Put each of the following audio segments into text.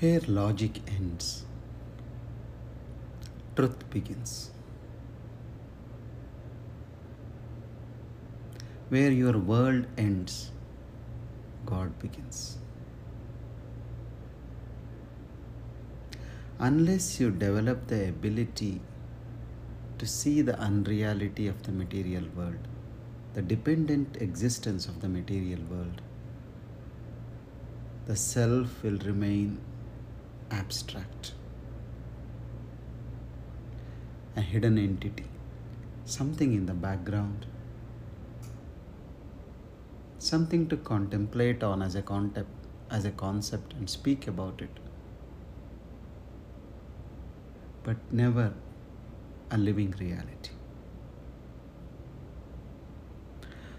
Where logic ends, truth begins. Where your world ends, God begins. Unless you develop the ability to see the unreality of the material world, the dependent existence of the material world, the self will remain abstract, a hidden entity, something in the background, something to contemplate on as a concept, as a concept and speak about it, but never a living reality.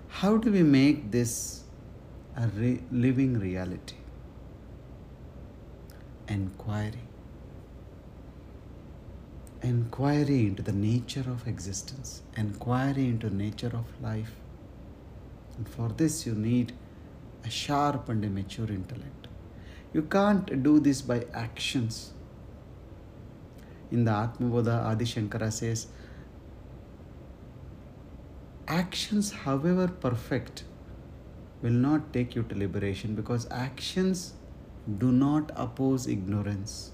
How do we make this a re- living reality? Enquiry. Enquiry into the nature of existence, enquiry into nature of life. And for this, you need a sharp and a mature intellect. You can't do this by actions. In the Atmabodha, Adi Shankara says, actions, however perfect, will not take you to liberation because actions do not oppose ignorance.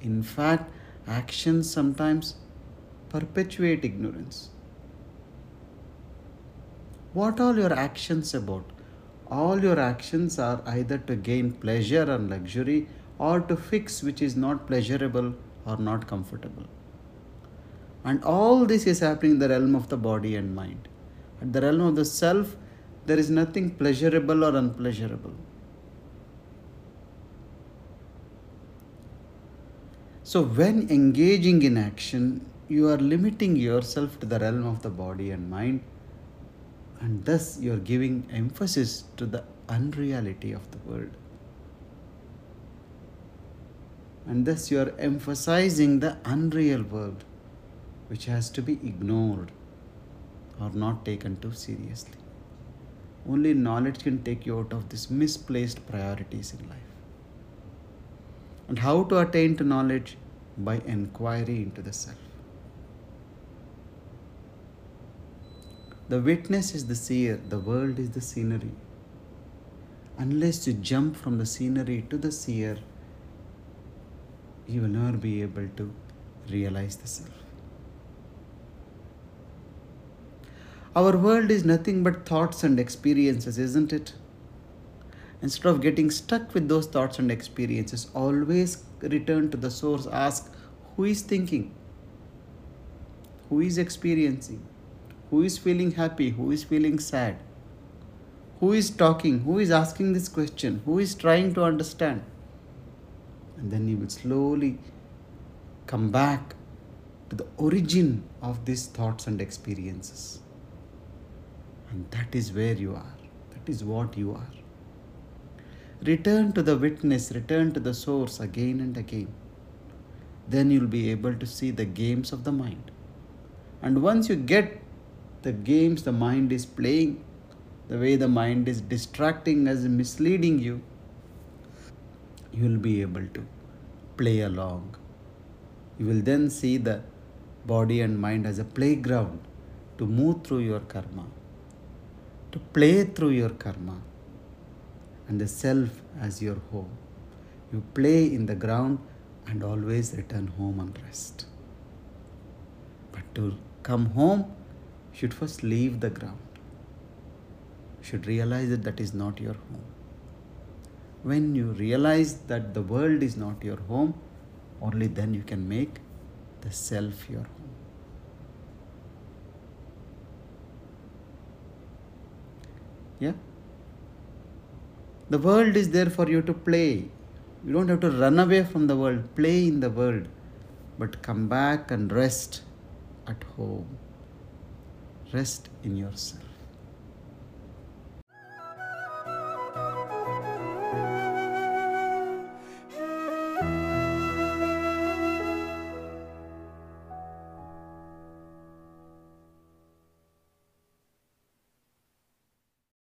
In fact, actions sometimes perpetuate ignorance. What are your actions about? All your actions are either to gain pleasure and luxury or to fix which is not pleasurable or not comfortable. And all this is happening in the realm of the body and mind. At the realm of the self, there is nothing pleasurable or unpleasurable. So, when engaging in action, you are limiting yourself to the realm of the body and mind, and thus you are giving emphasis to the unreality of the world. And thus you are emphasizing the unreal world, which has to be ignored or not taken too seriously. Only knowledge can take you out of these misplaced priorities in life. And how to attain to knowledge? By enquiry into the self. The witness is the seer, the world is the scenery. Unless you jump from the scenery to the seer, you will never be able to realize the self. Our world is nothing but thoughts and experiences, isn't it? Instead of getting stuck with those thoughts and experiences, always return to the source. Ask who is thinking, who is experiencing, who is feeling happy, who is feeling sad, who is talking, who is asking this question, who is trying to understand. And then you will slowly come back to the origin of these thoughts and experiences. And that is where you are, that is what you are. Return to the witness, return to the source again and again. Then you'll be able to see the games of the mind. And once you get the games the mind is playing, the way the mind is distracting us, misleading you, you'll be able to play along. You will then see the body and mind as a playground to move through your karma, to play through your karma and the self as your home. You play in the ground and always return home and rest. But to come home, you should first leave the ground. You should realize that that is not your home. When you realize that the world is not your home, only then you can make the self your home. Yeah? The world is there for you to play. You don't have to run away from the world, play in the world, but come back and rest at home. Rest in yourself.